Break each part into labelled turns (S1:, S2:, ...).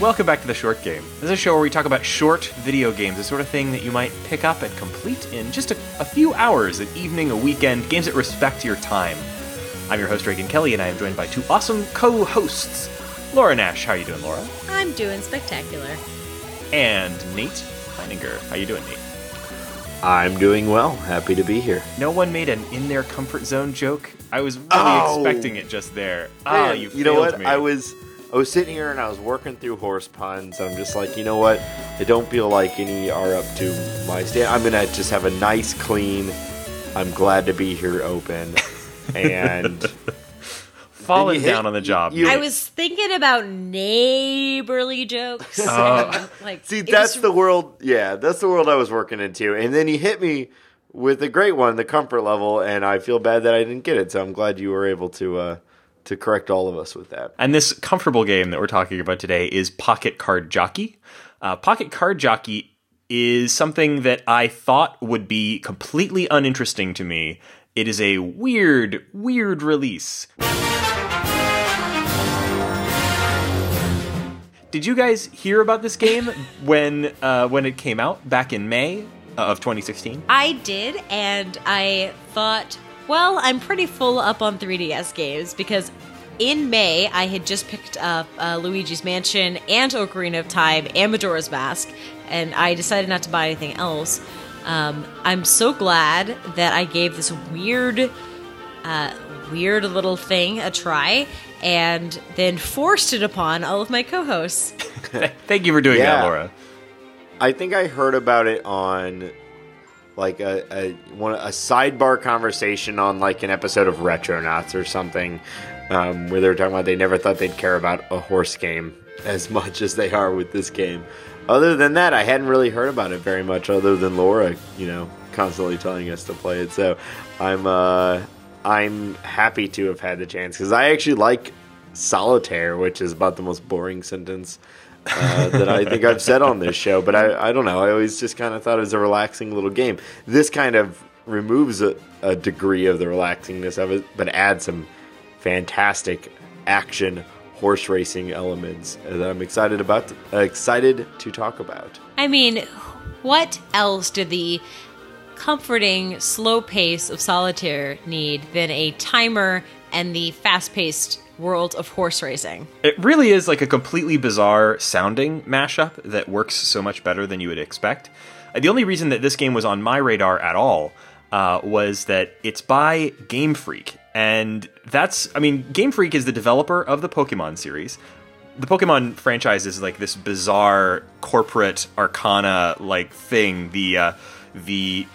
S1: Welcome back to the Short Game. This is a show where we talk about short video games, the sort of thing that you might pick up and complete in just a, a few hours, an evening, a weekend, games that respect your time. I'm your host, Reagan Kelly, and I am joined by two awesome co-hosts. Laura Nash, how are you doing, Laura?
S2: I'm doing spectacular.
S1: And Nate Heininger. How are you doing, Nate?
S3: I'm doing well. Happy to be here.
S1: No one made an in their comfort zone joke. I was really
S3: Oh.
S1: expecting it just there. Oh,
S3: Man,
S1: you,
S3: you know what?
S1: me.
S3: I was I was sitting here and I was working through horse puns. I'm just like, you know what? I don't feel like any are up to my stand. I'm gonna just have a nice, clean. I'm glad to be here open, and
S1: falling
S3: you hit-
S1: down on the job.
S3: you-
S2: I was thinking about neighborly jokes. And, like,
S3: see that's
S2: was-
S3: the world. Yeah, that's the world I was working into. And then he hit me with a great one, the comfort level, and I feel bad that I didn't get it. So I'm glad you were able to uh, to correct all of us with that.
S1: And this comfortable game that we're talking about today is Pocket Card Jockey. Uh, Pocket Card Jockey is something that I thought would be completely uninteresting to me. It is a weird, weird release. Did you guys hear about this game when uh, when it came out back in May uh, of 2016?
S2: I did, and I thought, well, I'm pretty full up on 3DS games because in May I had just picked up uh, Luigi's Mansion and Ocarina of Time and Majora's Mask, and I decided not to buy anything else. Um, I'm so glad that I gave this weird uh, weird little thing a try and then forced it upon all of my co-hosts.
S1: Thank you for doing that, Laura.
S3: I think I heard about it on like a, a one a sidebar conversation on like an episode of Retronauts or something, um, where they were talking about they never thought they'd care about a horse game as much as they are with this game. Other than that, I hadn't really heard about it very much, other than Laura, you know, constantly telling us to play it. So I'm uh, I'm happy to have had the chance because I actually like solitaire, which is about the most boring sentence uh, that I think I've said on this show. But I, I don't know. I always just kind of thought it was a relaxing little game. This kind of removes a, a degree of the relaxingness of it, but adds some fantastic action horse racing elements that I'm excited about. uh, excited to talk about.
S2: I mean, what else did the comforting slow pace of solitaire need than a timer and the fast-paced world of horse racing?
S1: It really is like a completely bizarre sounding mashup that works so much better than you would expect. Uh, The only reason that this game was on my radar at all uh, was that it's by Game Freak. And that's, I mean, Game Freak is the developer of the Pokemon series. The Pokemon franchise is like this bizarre corporate arcana like thing. The, uh, the,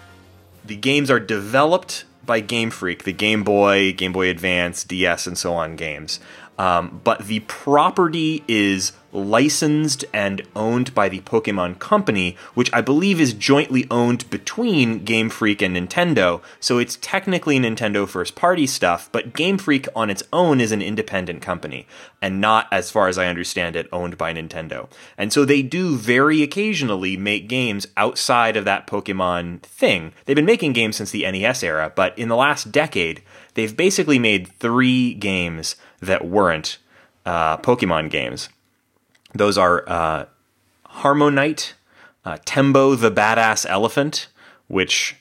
S1: the games are developed by Game Freak, the Game Boy, Game Boy Advance, DS, and so on games. Um, but the property is licensed and owned by the Pokemon Company, which I believe is jointly owned between Game Freak and Nintendo. So it's technically Nintendo first party stuff, but Game Freak on its own is an independent company and not, as far as I understand it, owned by Nintendo. And so they do very occasionally make games outside of that Pokemon thing. They've been making games since the NES era, but in the last decade, they've basically made three games that weren't uh, Pokemon games. Those are uh, HarmoKnight, uh, Tembo the Badass Elephant, which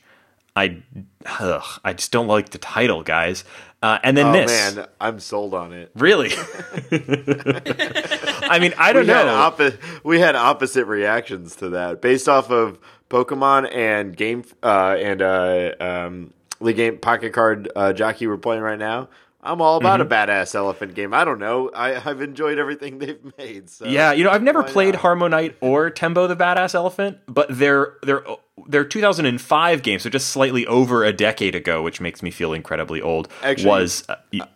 S1: I ugh, I just don't like the title, guys. Uh, and then
S3: Oh
S1: this,
S3: man, I'm sold on it.
S1: really. I mean, I don't
S3: we Had
S1: know.
S3: oppo- we had opposite reactions to that based off of Pokemon and game uh, and uh, um, the game Pocket Card uh, Jockey we're playing right now. I'm all about
S1: Mm-hmm.
S3: a badass elephant game. I don't know. I, I've enjoyed everything they've made. So
S1: Yeah, you know, I've never played
S3: not?
S1: HarmoKnight or Tembo the Badass Elephant, but they're they're they're 2005 games, so just slightly over a decade ago, which makes me feel incredibly old.
S3: Actually-
S1: was uh, y-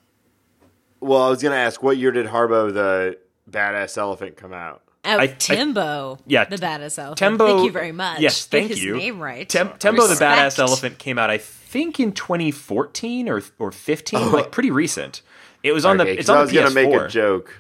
S3: Well, I was gonna ask, what year did Harbo the badass elephant come out?
S2: Oh,
S1: I- I-
S2: Timbo.
S1: yeah,
S2: the badass elephant.
S1: Tembo.
S2: Thank you very much.
S1: Yes,
S2: Get
S1: thank
S2: his
S1: you.
S2: Name right.
S1: Tem- Tembo the Badass Elephant came out, I think, in 2014 or or 15, like pretty recent. It was on
S3: Okay,
S1: the
S3: 'cause
S1: it's on
S3: I was
S1: the
S3: gonna make a joke.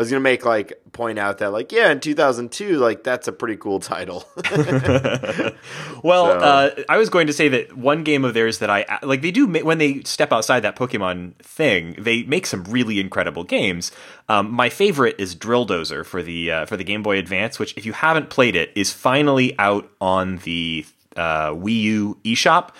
S3: I was gonna make like point out that like yeah, in 2002, like that's a pretty cool title.
S1: well,
S3: So-
S1: uh, I was going to say that one game of theirs that I like, they do when they step outside that Pokemon thing, they make some really incredible games. Um, my favorite is Drill Dozer for the uh, for the Game Boy Advance, which if you haven't played it, is finally out on the uh, Wii U eShop.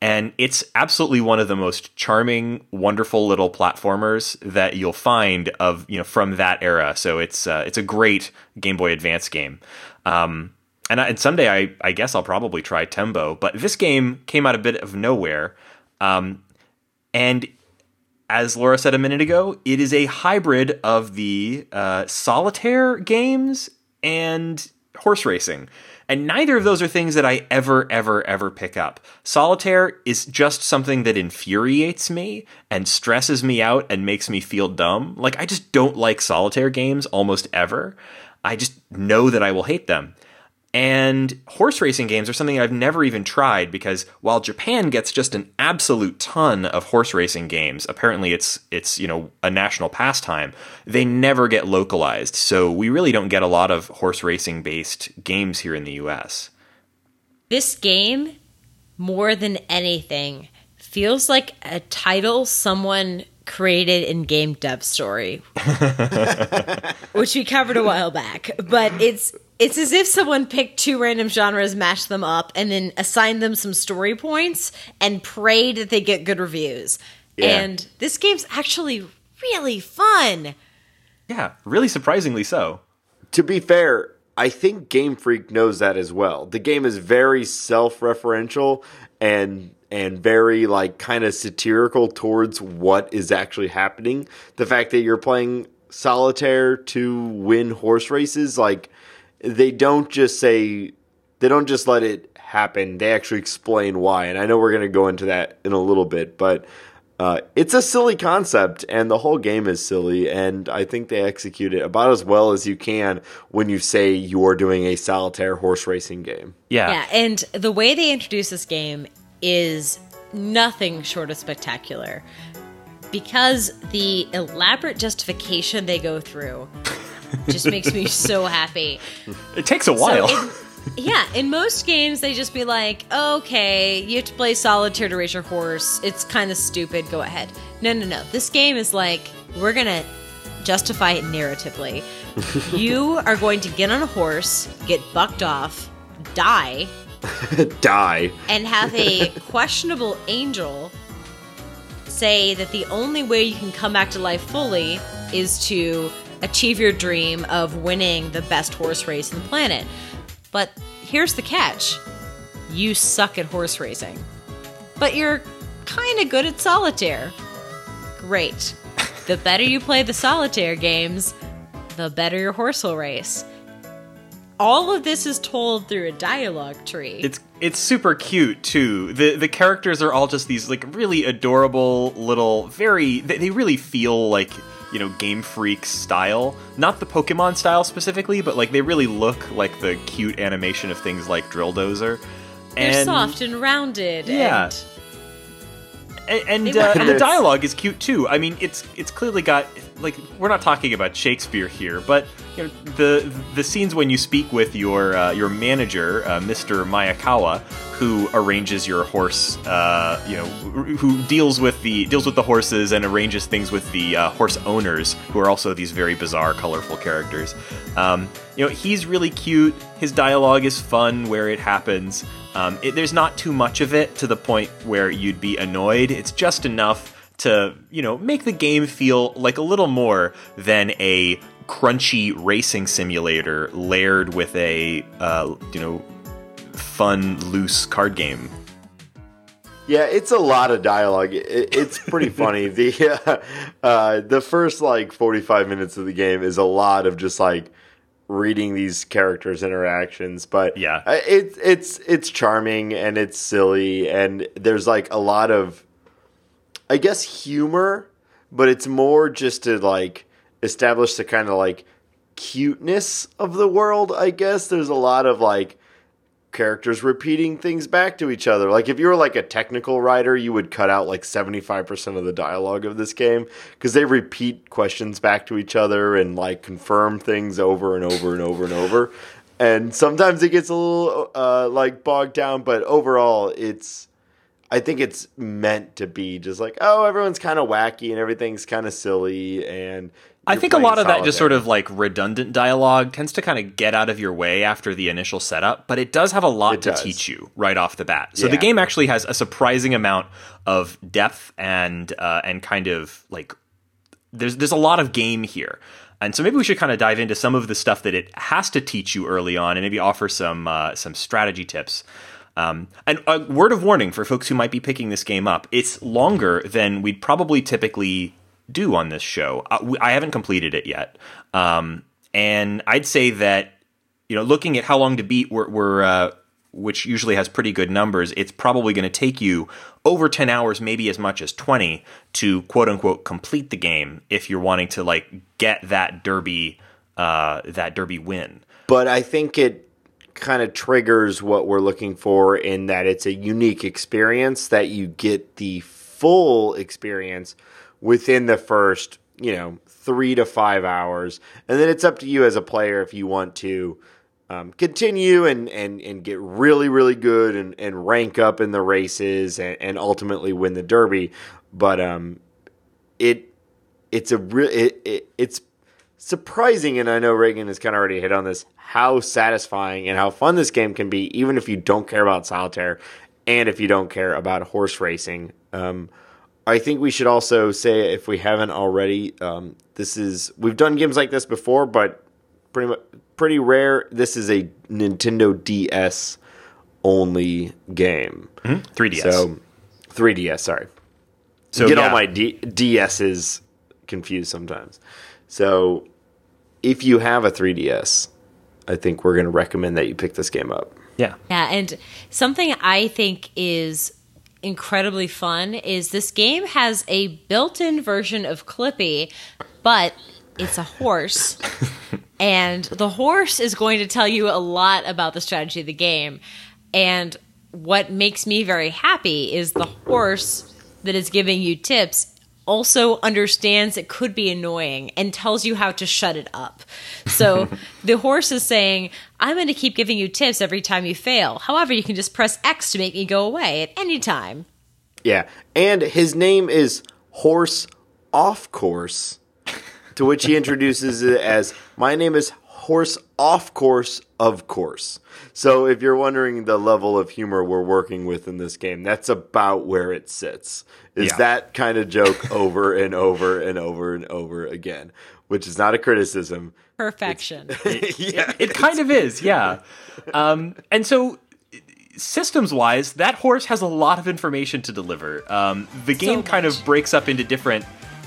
S1: And it's absolutely one of the most charming, wonderful little platformers that you'll find of you know from that era. So it's uh, it's a great Game Boy Advance game. Um, and, I, and someday I, I guess I'll probably try Tembo. But this game came out a bit of nowhere. Um, and as Laura said a minute ago, it is a hybrid of the uh, solitaire games and horse racing. And neither of those are things that I ever, ever, ever pick up. Solitaire is just something that infuriates me and stresses me out and makes me feel dumb. Like, I just don't like solitaire games almost ever. I just know that I will hate them. And horse racing games are something I've never even tried because while Japan gets just an absolute ton of horse racing games, apparently it's it's you know a national pastime. They never get localized, so we really don't get a lot of horse racing based games here in the U.S.
S2: This game, more than anything, feels like a title someone created in Game Dev Story, which we covered a while back. But it's it's as if someone picked two random genres, mashed them up, and then assigned them some story points and prayed that they get good reviews.
S3: Yeah.
S2: And this game's actually really fun.
S1: Yeah, really surprisingly so.
S3: to be fair, I think Game Freak knows that as well. The game is very self-referential and and very like kind of satirical towards what is actually happening. The fact that you're playing solitaire to win horse races, like they don't just say they don't just let it happen. They actually explain why. And I know we're going to go into that in a little bit, but uh, it's a silly concept, and the whole game is silly. And I think they execute it about as well as you can when you say you are doing a solitaire horse racing game.
S1: Yeah.
S2: Yeah, and the way they introduce this game is nothing short of spectacular. Because the elaborate justification they go through just makes me so happy.
S1: It takes a
S2: So
S1: while.
S2: in- yeah, in most games, they just be like, okay, you have to play solitaire to raise your horse. It's kind of stupid. Go ahead. No, no, no. This game is like, we're going to justify it narratively. you are going to get on a horse, get bucked off, die,
S3: Die.
S2: and have a questionable angel say that the only way you can come back to life fully is to achieve your dream of winning the best horse race in the planet. But here's the catch you suck at horse racing, but you're kind of good at solitaire. Great. The better you play the solitaire games, the better your horse will race. All of this is told through a dialogue tree.
S1: it's it's super cute too. The the characters are all just these like really adorable little very they, they really feel like you know Game Freak style, not the Pokemon style specifically, but like they really look like the cute animation of things like Drill Dozer.
S2: They're
S1: and,
S2: soft and rounded.
S1: Yeah.
S2: And
S1: and and, uh, and the dialogue is cute too. I mean, it's it's clearly got like we're not talking about Shakespeare here, but you know the the scenes when you speak with your uh, your manager, uh, Mister Mayakawa, who arranges your horse, uh, you know, who deals with the deals with the horses and arranges things with the uh, horse owners, who are also these very bizarre, colorful characters. Um, you know, he's really cute. His dialogue is fun where it happens. Um, it, there's not too much of it to the point where you'd be annoyed. It's just enough to, you know, make the game feel like a little more than a crunchy racing simulator layered with a, uh, you know, fun, loose card game.
S3: Yeah, it's a lot of dialogue. It, it's pretty funny. The uh, uh, the first like forty five minutes of the game is a lot of just like reading these characters' interactions. But
S1: Yeah.
S3: it's it's it's charming and it's silly and there's like a lot of, I guess, humor, but it's more just to like establish the kind of like cuteness of the world. I guess there's a lot of like characters repeating things back to each other. Like if you were like a technical writer, you would cut out like 75% of the dialogue of this game because they repeat questions back to each other and like confirm things over and over and over and over. And sometimes it gets a little uh, like bogged down, but overall it's I think it's meant to be just like, oh, everyone's kind of wacky and everything's kind of silly and
S1: I think a lot of that just sort of like redundant dialogue tends to kind of get out of your way after the initial setup, but it does have a lot
S3: It
S1: to
S3: does.
S1: teach you right off the bat. So the game actually has a surprising amount of depth and uh, and kind of like there's there's a lot of game here. And so maybe we should kind of dive into some of the stuff that it has to teach you early on, and maybe offer some uh, some strategy tips. Um, and a word of warning for folks who might be picking this game up: it's longer than we'd probably typically do on this show. I, I haven't completed it yet, um, and I'd say that you know, looking at how long to beat, we're, we're uh, which usually has pretty good numbers. It's probably going to take you over ten hours, maybe as much as twenty, to quote unquote complete the game if you're wanting to like get that derby, uh, that derby win.
S3: but I think it kind of triggers what we're looking for in that it's a unique experience that you get the full experience within the first, you know, three to five hours. And then it's up to you as a player if you want to um, continue and, and, and get really, really good and, and rank up in the races and, and ultimately win the Derby. But um, it it's a real it, it, it's surprising, and I know Reagan has kind of already hit on this, how satisfying and how fun this game can be, even if you don't care about solitaire and if you don't care about horse racing. Um, I think we should also say, if we haven't already, um, this is we've done games like this before, but pretty much pretty rare. This is a Nintendo DS only game.
S1: 3DS.
S3: So 3DS, sorry
S1: so
S3: get
S1: yeah.
S3: all my D- DSs confused sometimes. So if you have a 3DS, I think we're going to recommend that you pick this game up.
S1: yeah.
S2: Yeah, and something I think is incredibly fun is this game has a built-in version of Clippy, but it's a horse. and the horse is going to tell you a lot about the strategy of the game. And what makes me very happy is the horse that is giving you tips also understands it could be annoying and tells you how to shut it up. So the horse is saying, I'm going to keep giving you tips every time you fail. However, you can just press X to make me go away at any time.
S3: Yeah. And his name is Horse Off Course, to which he introduces it as My name is Horse Off Course, of course. So if you're wondering the level of humor we're working with in this game, that's about where it sits. Is
S1: Yeah.
S3: that kind of joke over and over and over and over again, which is not a criticism.
S2: Perfection.
S3: yeah.
S1: It kind of is, yeah. Um, and so, systems wise, that horse has a lot of information to deliver. Um, the game kind of breaks up into different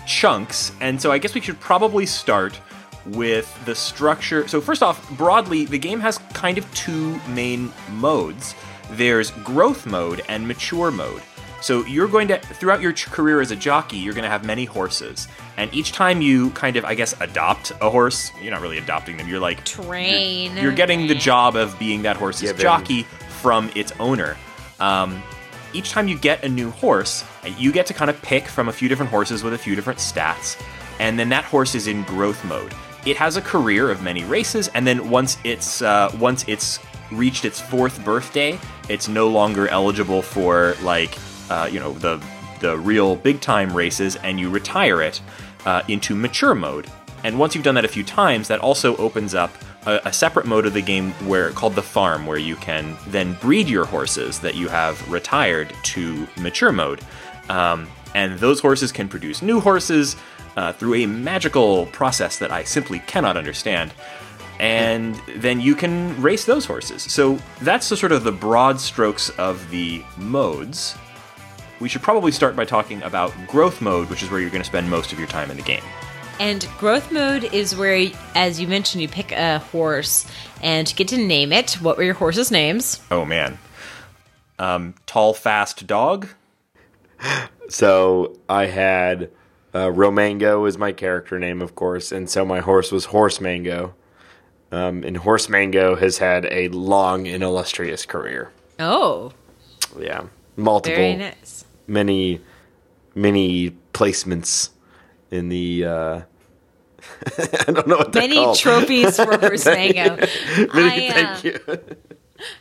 S1: chunks, and so I guess we should probably start with the structure. So, first off, broadly, the game has kind of two main modes there's growth mode and mature mode. So you're going to throughout your career as a jockey, you're going to have many horses, and each time you kind of, I guess, adopt a horse, you're not really adopting them. You're like
S2: Train.
S1: You're, you're getting the job of being that horse's
S3: Given.
S1: jockey from its owner. Um, each time you get a new horse, you get to kind of pick from a few different horses with a few different stats, and then that horse is in growth mode. It has a career of many races, and then once it's uh, once it's reached its fourth birthday, it's no longer eligible for like uh, you know the the real big time races, and you retire it uh, into mature mode. And once you've done that a few times, that also opens up a, a separate mode of the game where called the farm, where you can then breed your horses that you have retired to mature mode. Um, and those horses can produce new horses uh, through a magical process that I simply cannot understand. And then you can race those horses. So that's the sort of the broad strokes of the modes. We should probably start by talking about growth mode, which is where you're going to spend most of your time in the game.
S2: And growth mode is where, as you mentioned, you pick a horse and get to name it. What were your horse's names?
S1: Oh man. Um, tall, fast dog.
S3: So I had uh, Romango is my character name, of course, and so my horse was Horse Mango. Um, and Horse Mango has had a long and illustrious career.
S2: Oh,
S3: Yeah, multiple,
S2: nice.
S3: many, many placements in the. Uh, I don't know what
S2: Many trophies for Horse Mango.
S3: Many,
S2: I, uh,
S3: thank you.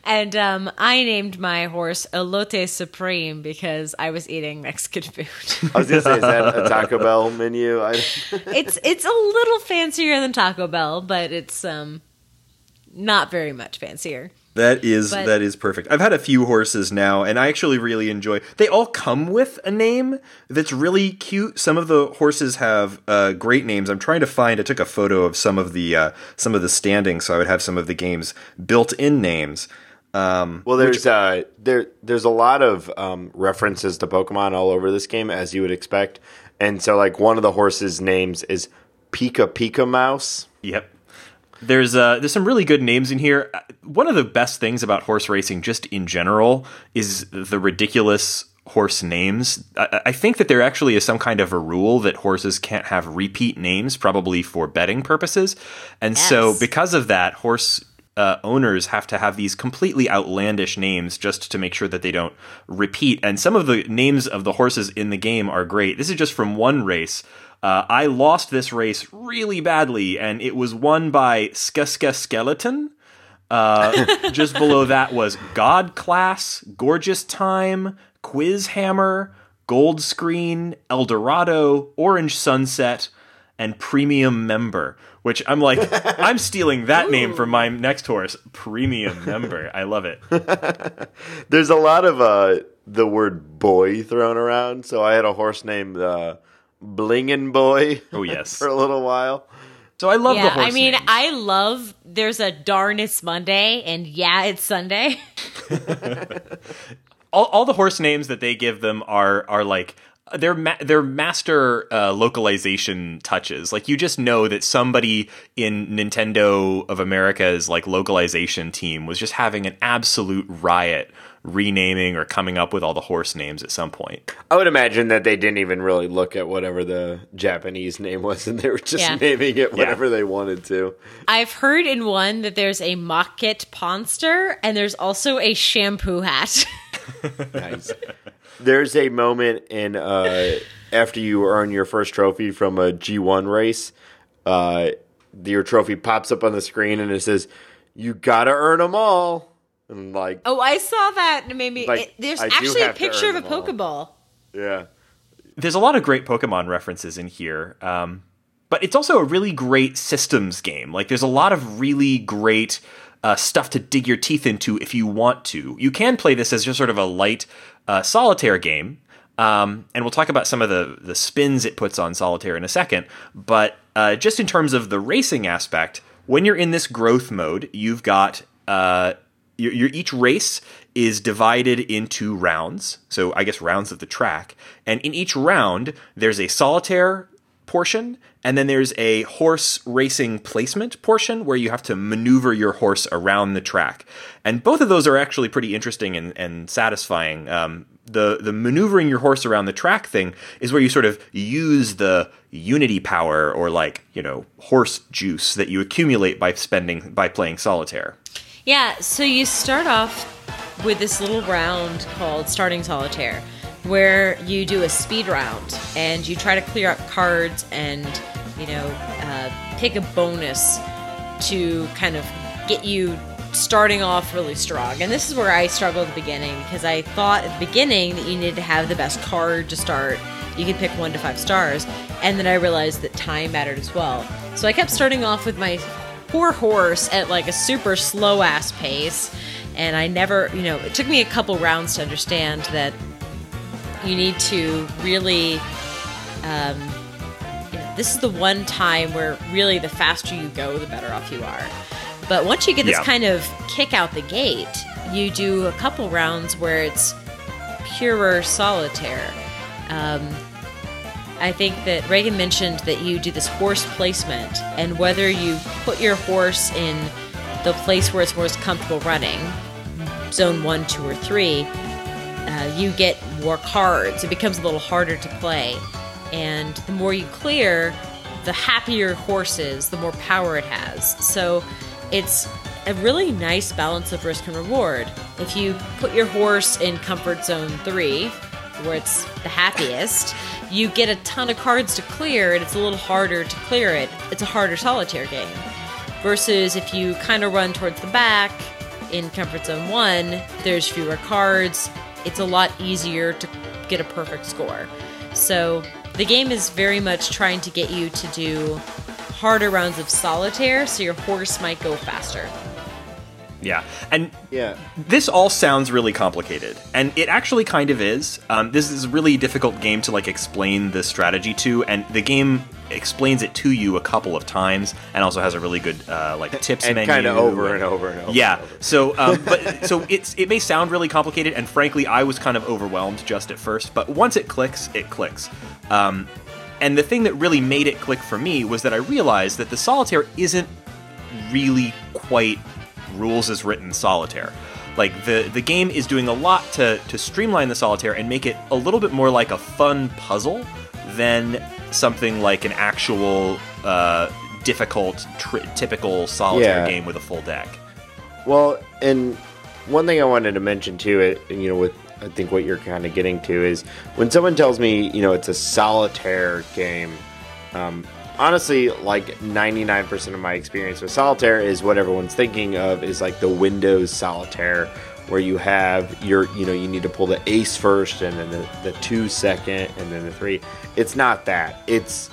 S2: And um, I named my horse Elote Supreme because I was eating Mexican food.
S3: I was gonna say, is that a Taco Bell menu? I,
S2: it's it's a little fancier than Taco Bell, but it's um not very much fancier.
S1: That is
S2: But-
S1: that is perfect. I've had a few horses now, and I actually really enjoy. They all come with a name that's really cute. Some of the horses have uh, great names. I'm trying to find. I took a photo of some of the uh, some of the standings, so I would have some of the games built-in names. Um,
S3: well, there's uh, there there's a lot of um, references to Pokemon all over this game, as you would expect. And so, like one of the horses' names is Pika Pika Mouse.
S1: Yep. There's uh, there's some really good names in here. Uh, One of the best things about horse racing, just in general, is the ridiculous horse names. I, I think that there actually is some kind of a rule that horses can't have repeat names, probably for betting purposes. And so, because of that, horse uh, owners have to have these completely outlandish names just to make sure that they don't repeat. And some of the names of the horses in the game are great. This is just from one race. Uh, I lost this race really badly, and it was won by Skuska Skeleton. Uh, just below that was God Class, Gorgeous Time, Quiz Hammer, Gold Screen, Eldorado, Orange Sunset, and Premium Member. Which I'm like, I'm stealing that name from my next horse, Premium Member. I love it.
S3: There's a lot of uh, the word boy thrown around. So I had a horse named uh, Blingin' Boy
S1: Oh yes.
S3: for a little while.
S1: So I love the
S2: yeah,
S1: horse.
S2: I mean,
S1: names.
S2: I love. There's a darn it's Monday, and yeah, it's Sunday.
S1: all, all the horse names that they give them are are like they're ma- they're master uh, localization touches. Like you just know that somebody in Nintendo of America's like localization team was just having an absolute riot renaming or coming up with all the horse names at some point.
S3: I would imagine that they didn't even really look at whatever the Japanese name was, and they were just
S2: Yeah.
S3: naming it whatever they wanted to.
S2: I've heard in one that there's a Mocket Ponster, and there's also a shampoo hat.
S3: Nice. There's a moment in uh, after you earn your first trophy from a G1 race, uh, your trophy pops up on the screen and it says, "You gotta earn them all." And like,
S2: oh, I saw that. and It.
S3: Like,
S2: it- there's
S3: I
S2: actually a picture of a
S3: them all.
S2: Pokeball.
S3: yeah,
S1: There's a lot of great Pokemon references in here. Um, but it's also a really great systems game. Like there's a lot of really great uh, stuff to dig your teeth into if you want to. You can play this as just sort of a light uh, solitaire game. Um, and we'll talk about some of the, the spins it puts on solitaire in a second. But uh, just in terms of the racing aspect, when you're in this growth mode, you've got uh, your, each race is divided into rounds. So I guess rounds of the track, and in each round there's a solitaire portion, and then there's a horse racing placement portion where you have to maneuver your horse around the track. And both of those are actually pretty interesting and, and satisfying. Um, the the maneuvering your horse around the track thing is where you sort of use the unity power or like you know horse juice that you accumulate by spending by playing solitaire.
S2: Yeah, so you start off with this little round called Starting Solitaire, where you do a speed round and you try to clear up cards and, you know, uh, pick a bonus to kind of get you starting off really strong. And this is where I struggled at the beginning because I thought at the beginning that you needed to have the best card to start. You could pick one to five stars. And then I realized that time mattered as well. So I kept starting off with my poor horse at like a super slow ass pace. And I never, you know, it took me a couple rounds to understand that you need to really um, you know, this is the one time where really the faster you go, the better off you are. But once you get this
S1: Yeah.
S2: kind of kick out the gate, you do a couple rounds where it's purer solitaire. Um, I think that Reagan mentioned that you do this horse placement, and whether you put your horse in the place where it's most comfortable running, zone one, two, or three, uh, you get more cards. It becomes a little harder to play. And the more you clear, the happier horse is, the more power it has. So it's a really nice balance of risk and reward. If you put your horse in comfort zone 3, where it's the happiest, you get a ton of cards to clear and it's a little harder to clear it. It's a harder solitaire game. Versus if you kind of run towards the back in comfort zone 1, there's fewer cards. It's a lot easier to get a perfect score. So the game is very much trying to get you to do harder rounds of solitaire so your horse might go faster.
S1: Yeah, and
S3: Yeah.
S1: this all sounds really complicated, and it actually kind of is. Um, this is a really difficult game to like explain the strategy to, and the game explains it to you a couple of times, and also has a really good uh, like tips
S3: And
S1: menu
S3: kind of over
S1: and-
S3: and over and over.
S1: yeah.
S3: and over.
S1: So, um, but so it's it may sound really complicated, and frankly, I was kind of overwhelmed just at first. But once it clicks, it clicks. Um, and the thing that really made it click for me was that I realized that the solitaire isn't really quite rules as written solitaire. Like the the game is doing a lot to to streamline the solitaire and make it a little bit more like a fun puzzle than something like an actual uh, difficult tri- typical solitaire
S3: Yeah.
S1: game with a full deck.
S3: Well, and one thing I wanted to mention too, it you know, with I think what you're kind of getting to is when someone tells me, you know, it's a solitaire game. Um, honestly, like 99% of my experience with solitaire is what everyone's thinking of is like the Windows solitaire, where you have your, you know, you need to pull the ace first, and then the, the two second, and then the three. It's not that. It's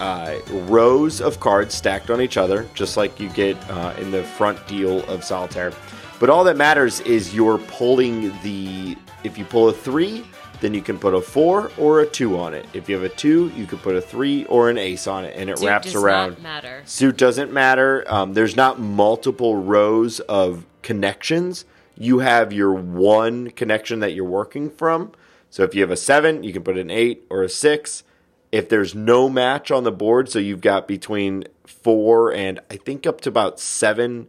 S3: uh, rows of cards stacked on each other, just like you get uh, in the front deal of solitaire. But all that matters is you're pulling the. If you pull a three, then you can put a four or a two on it. If you have a two, you can put a three or an ace on it, and it wraps around.
S2: Suit
S3: wraps
S2: does
S3: around.
S2: not matter.
S3: Suit doesn't matter. Um, there's not multiple rows of connections. You have your one connection that you're working from. So if you have a seven, you can put an eight or a six. If there's no match on the board, so you've got between four and I think up to about seven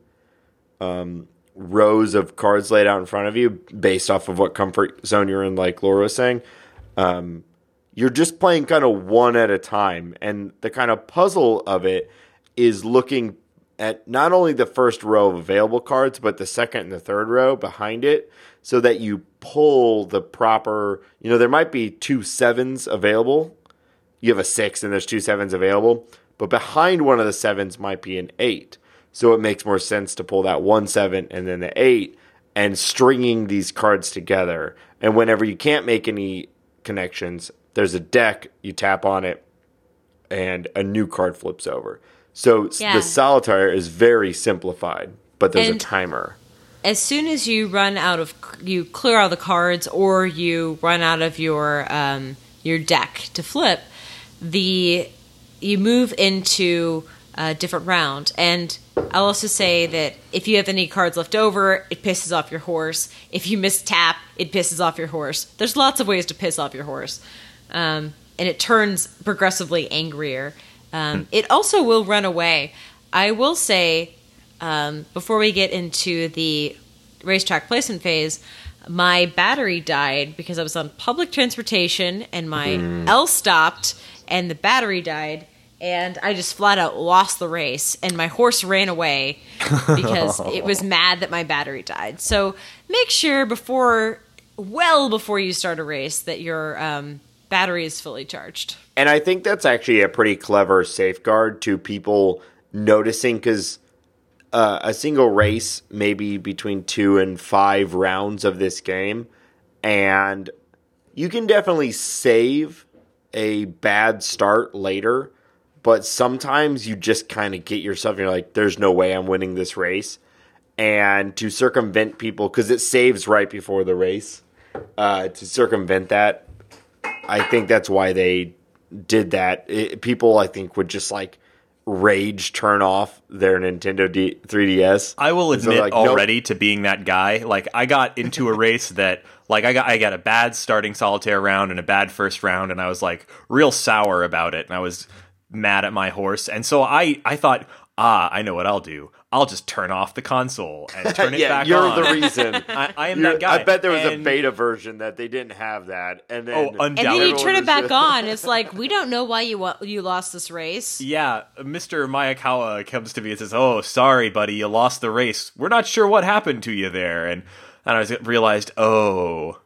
S3: um, rows of cards laid out in front of you based off of what comfort zone you're in, like Laura was saying. Um, you're just playing kind of one at a time. And the kind of puzzle of it is looking at not only the first row of available cards, but the second and the third row behind it so that you pull the proper, you know, there might be two sevens available. You have a six and there's two sevens available, but behind one of the sevens might be an eight. So it makes more sense to pull that one seven and then the eight and stringing these cards together. And whenever you can't make any connections, there's a deck, you tap on it, and a new card flips over. So
S2: Yeah.
S3: the solitaire is very simplified, but there's
S2: And-
S3: a timer.
S2: as soon as you run out of you clear all the cards or you run out of your um, your deck to flip the you move into a different round. And i'll also say that if you have any cards left over it pisses off your horse. If you miss tap it pisses off your horse. There's lots of ways to piss off your horse. Um, and it turns progressively angrier. Um, it also will run away. I will say um, before we get into the racetrack placement phase, my battery died because I was on public transportation and my L stopped and the battery died. And I just flat out lost the race, and my horse ran away because it was mad that my battery died. So make sure before, well before you start a race, that your um, battery is fully charged.
S3: And I think that's actually a pretty clever safeguard to people noticing because uh, a single race, maybe between two and five rounds of this game, and you can definitely save a bad start later, but sometimes you just kind of get yourself, you're like, there's no way I'm winning this race. And to circumvent people, because it saves right before the race, uh, to circumvent that, I think that's why they did that. It, people, I think, would just like rage turn off their Nintendo D- 3DS.
S1: I will
S3: so
S1: admit
S3: nope.
S1: already to being that guy. Like I got into a race that like I got I got a bad starting solitaire round and a bad first round and I was like real sour about it and I was mad at my horse. And so I I thought, "Ah, I know what I'll do. I'll just turn off the console and turn it
S3: yeah,
S1: back
S3: you're
S1: on.
S3: the reason.
S1: I, I am
S3: You're-
S1: that guy.
S3: I bet there was a beta version that they didn't have that, and then
S1: Oh,
S2: And then you turn it back on. It's like we don't know why you you lost this race.
S1: Yeah, Mr. Mayakawa comes to me and says, "Oh, sorry, buddy, you lost the race. We're not sure what happened to you there." And and I realized, oh,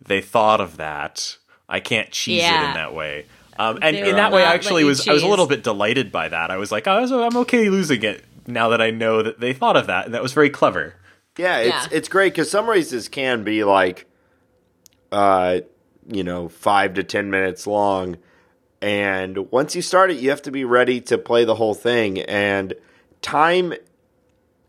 S1: they thought of that. I can't cheese it in that way. Um, and
S2: They
S1: in that way, I actually
S2: you
S1: was I was a little bit delighted by that. I was like, oh, so I'm okay losing it now that I know that they thought of that, and that was very clever.
S3: Yeah, it's
S2: Yeah.
S3: it's great because some races can be like, uh, you know, five to ten minutes long, and once you start it, you have to be ready to play the whole thing. And time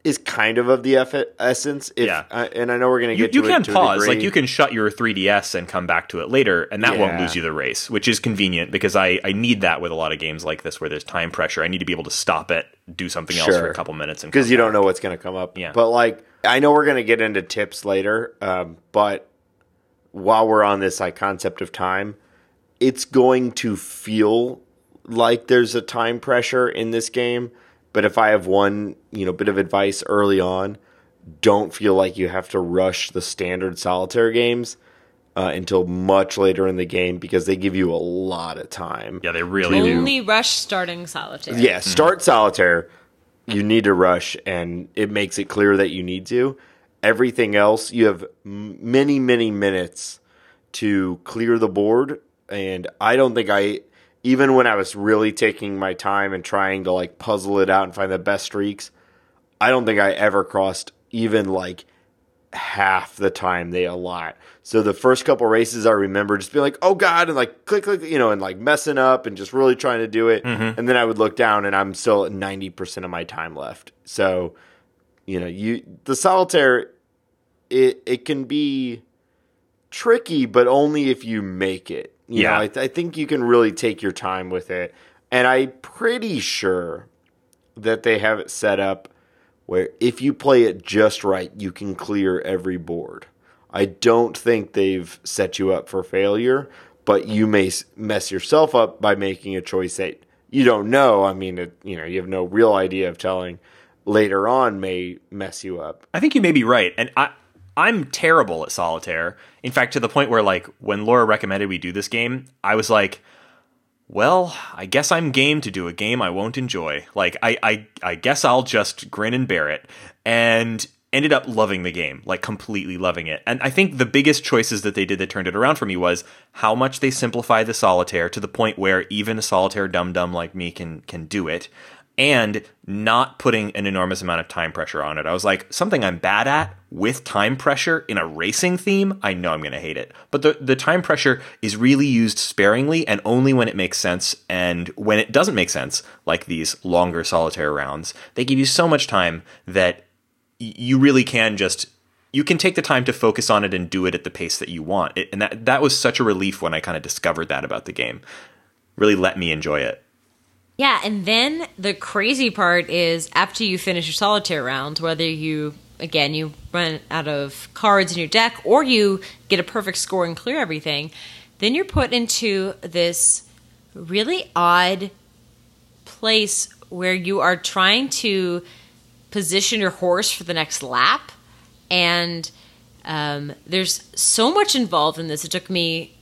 S3: is kind of of the eff- essence. If,
S1: Yeah.
S3: uh, and I know we're gonna get
S1: you
S3: to
S1: can
S3: it to a
S1: pause, like you can shut your 3DS and come back to it later, and that won't lose you the race, which is convenient because I, I need that with a lot of games like this where there's time pressure. I need to be able to stop it, do something else for a couple minutes, and
S3: because you don't know what's going to come up.
S1: Yeah.
S3: But like, I know we're going to get into tips later. Um, but while we're on this like concept of time, it's going to feel like there's a time pressure in this game. But if I have one, you know, bit of advice early on, don't feel like you have to rush the standard solitaire games uh, until much later in the game because they give you a lot of time.
S1: Yeah, they really do.
S2: Only rush starting solitaire.
S3: Yeah, start solitaire. You need to rush, and it makes it clear that you need to. Everything else, you have many, many minutes to clear the board. And I don't think I, even when I was really taking my time and trying to like puzzle it out and find the best streaks, I don't think I ever crossed even like half the time they allot. So the first couple races, I remember just being like, "Oh God," and like click, click, you know, and like messing up and just really trying to do it. Mm-hmm. And then I would look down, and I'm still at ninety percent of my time left. So, you know, you the solitaire, it it can be tricky, but only if you make it. You
S1: Yeah.
S3: know, I, th- I think you can really take your time with it, and I'm pretty sure that they have it set up where if you play it just right, you can clear every board. I don't think they've set you up for failure, but you may mess yourself up by making a choice that you don't know. I mean, it, you know, you have no real idea of telling. Later on, may mess you up.
S1: I think you may be right, and I I'm terrible at solitaire. In fact, to the point where like when Laura recommended we do this game, I was like, "Well, I guess I'm game to do a game I won't enjoy. Like I I I guess I'll just grin and bear it." And ended up loving the game, like completely loving it. And I think the biggest choices that they did that turned it around for me was how much they simplified the solitaire to the point where even a solitaire dum dum like me can can do it and not putting an enormous amount of time pressure on it. I was like, something I'm bad at with time pressure in a racing theme, I know I'm going to hate it. But the, the time pressure is really used sparingly and only when it makes sense. And when it doesn't make sense, like these longer solitaire rounds, they give you so much time that you really can just. You can take the time to focus on it and do it at the pace that you want. It, and that, that was such a relief when I kind of discovered that about the game. Really let me enjoy it.
S2: Yeah, and then the crazy part is after you finish your solitaire round, whether you again you run out of cards in your deck or you get a perfect score and clear everything, then you're put into this really odd place where you are trying to position your horse for the next lap. And um, there's so much involved in this. It took me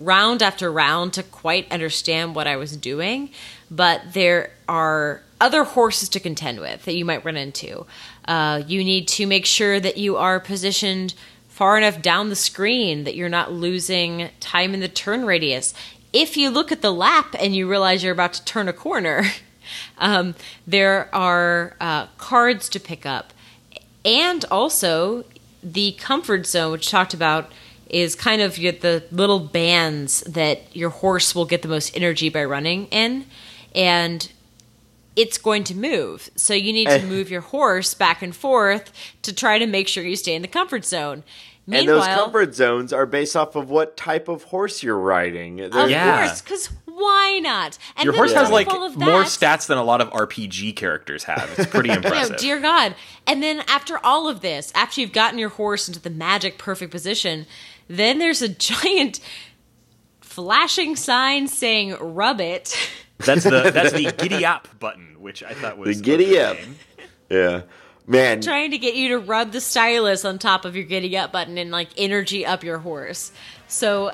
S2: round after round to quite understand what I was doing, but there are other horses to contend with that you might run into. Uh, you need to make sure that you are positioned far enough down the screen that you're not losing time in the turn radius. If you look at the lap and you realize you're about to turn a corner, um, there are uh, cards to pick up. And also, the comfort zone, which talked about is kind of your, the little bands that your horse will get the most energy by running in, and it's going to move. So you need to eh. move your horse back and forth to try to make sure you stay in the comfort zone.
S3: And those comfort zones are based off of what type of horse you're riding. They're-
S2: of
S1: Yeah.
S2: course, because why not? And
S1: Your horse has like
S2: of all of
S1: more stats than a lot of RPG characters have. It's pretty impressive.
S2: Oh,
S1: impressive.
S2: dear God. And then after all of this, after you've gotten your horse into the magic perfect position, then there's a giant flashing sign saying rub it.
S1: That's the that's the giddy up button, which I thought was
S3: The giddy up.
S1: name.
S3: Yeah, man.
S2: trying to get you to rub the stylus on top of your giddy up button and like energy up your horse. So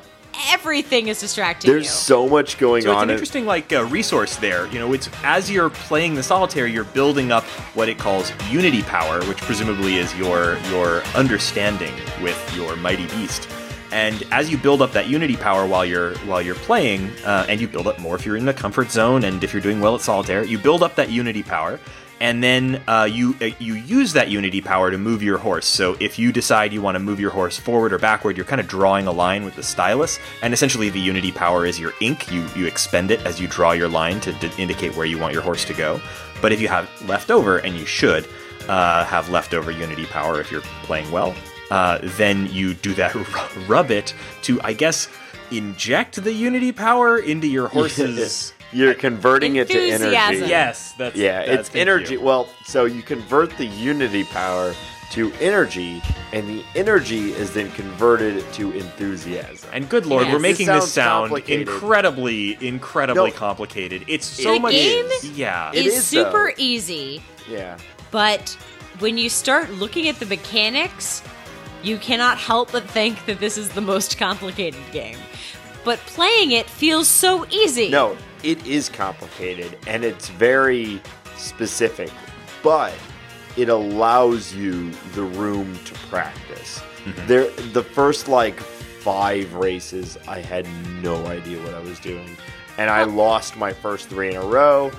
S2: everything is distracting
S3: There's
S2: you.
S3: so much going
S1: So it's
S3: on.
S1: an interesting like uh, resource there. You know, it's as you're playing the solitaire, you're building up what it calls unity power, which presumably is your your understanding with your mighty beast. And as you build up that unity power while you're while you're playing, uh, and you build up more if you're in the comfort zone, and if you're doing well at solitaire, you build up that unity power, and then uh, you uh, you use that unity power to move your horse. So if you decide you want to move your horse forward or backward, you're kind of drawing a line with the stylus, and essentially the unity power is your ink. You you expend it as you draw your line to indicate where you want your horse to go. But if you have leftover, and you should uh, have leftover unity power if you're playing well, uh, then you do that ru- rub it to I guess inject the unity power into your horse's.
S3: You're converting it to energy.
S1: yes, that's
S3: Yeah,
S1: that's-
S3: it's energy.
S1: you.
S3: Well, so you convert the unity power to energy, and the energy is then converted to enthusiasm.
S1: And good lord,
S2: Yes.
S1: we're making
S3: sounds
S1: this sound incredibly, incredibly
S3: No.
S1: complicated. It's so
S3: It
S1: much.
S2: is.
S1: Yeah.
S3: It
S2: is
S3: is,
S2: super
S3: though.
S2: easy,
S3: yeah.
S2: but when you start looking at the mechanics, you cannot help but think that this is the most complicated game. But playing it feels so easy.
S3: No, it is complicated and it's very specific, but it allows you the room to practice. There, the first like five races, I had no idea what I was doing, and I lost my first three in a row.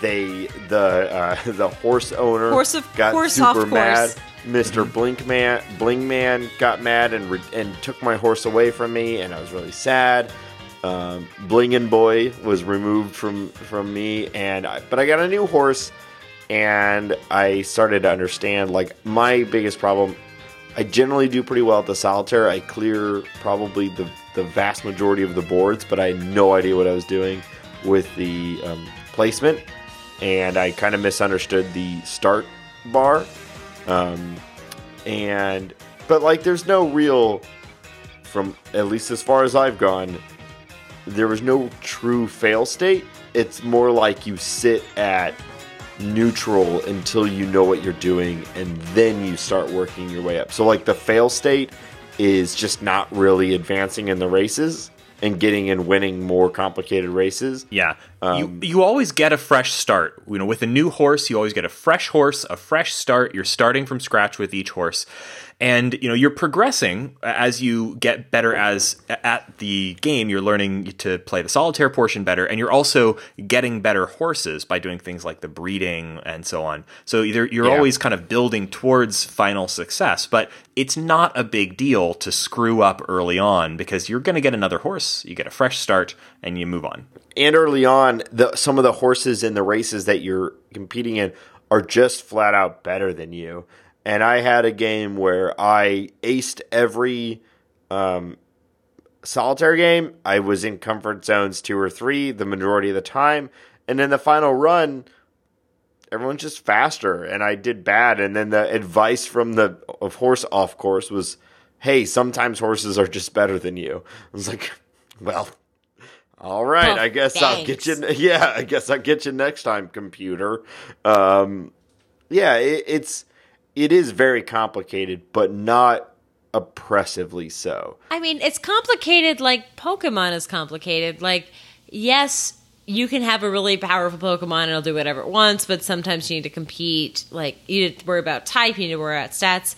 S3: They, the uh, the horse owner,
S2: Horse of-
S3: got
S2: horse off
S3: super
S2: course.
S3: Mister Blinkman, Blingman got mad and re- and took my horse away from me, and I was really sad. Um, Blingin Boy was removed from from me, and I, but I got a new horse, and I started to understand like my biggest problem. I generally do pretty well at the solitaire. I clear probably the the vast majority of the boards, but I had no idea what I was doing with the um, placement, and I kind of misunderstood the start bar. Um, and but like, there's no real, from at least as far as I've gone, there was no true fail state. It's more like you sit at neutral until you know what you're doing and then you start working your way up. So like the fail state is just not really advancing in the races and getting and winning more complicated races.
S1: Yeah.
S3: Um,
S1: you you always get a fresh start. You know, with a new horse, you always get a fresh horse, a fresh start. You're starting from scratch with each horse. And you know, you're progressing as you get better as at the game, you're learning to play the solitaire portion better and you're also getting better horses by doing things like the breeding and so on. So either you're
S3: Yeah.
S1: always kind of building towards final success, but it's not a big deal to screw up early on because you're going to get another horse, you get a fresh start and you move on.
S3: and early on, the some of the horses in the races that you're competing in are just flat out better than you. And I had a game where I aced every um, solitaire game. I was in comfort zones two or three the majority of the time, and in the final run, everyone's just faster, and I did bad. And then the advice from the of horse of course was, "Hey, sometimes horses are just better than you." I was like, "Well." All right,
S2: Well,
S3: I guess I'll get you. Yeah, I guess I'll get you next time, computer. Um, yeah, it, it's it is very complicated, but not oppressively so.
S2: I mean, it's complicated like Pokemon is complicated. Like, yes, you can have a really powerful Pokemon and it'll do whatever it wants, but sometimes you need to compete. Like, you need to worry about type, you need to worry about stats.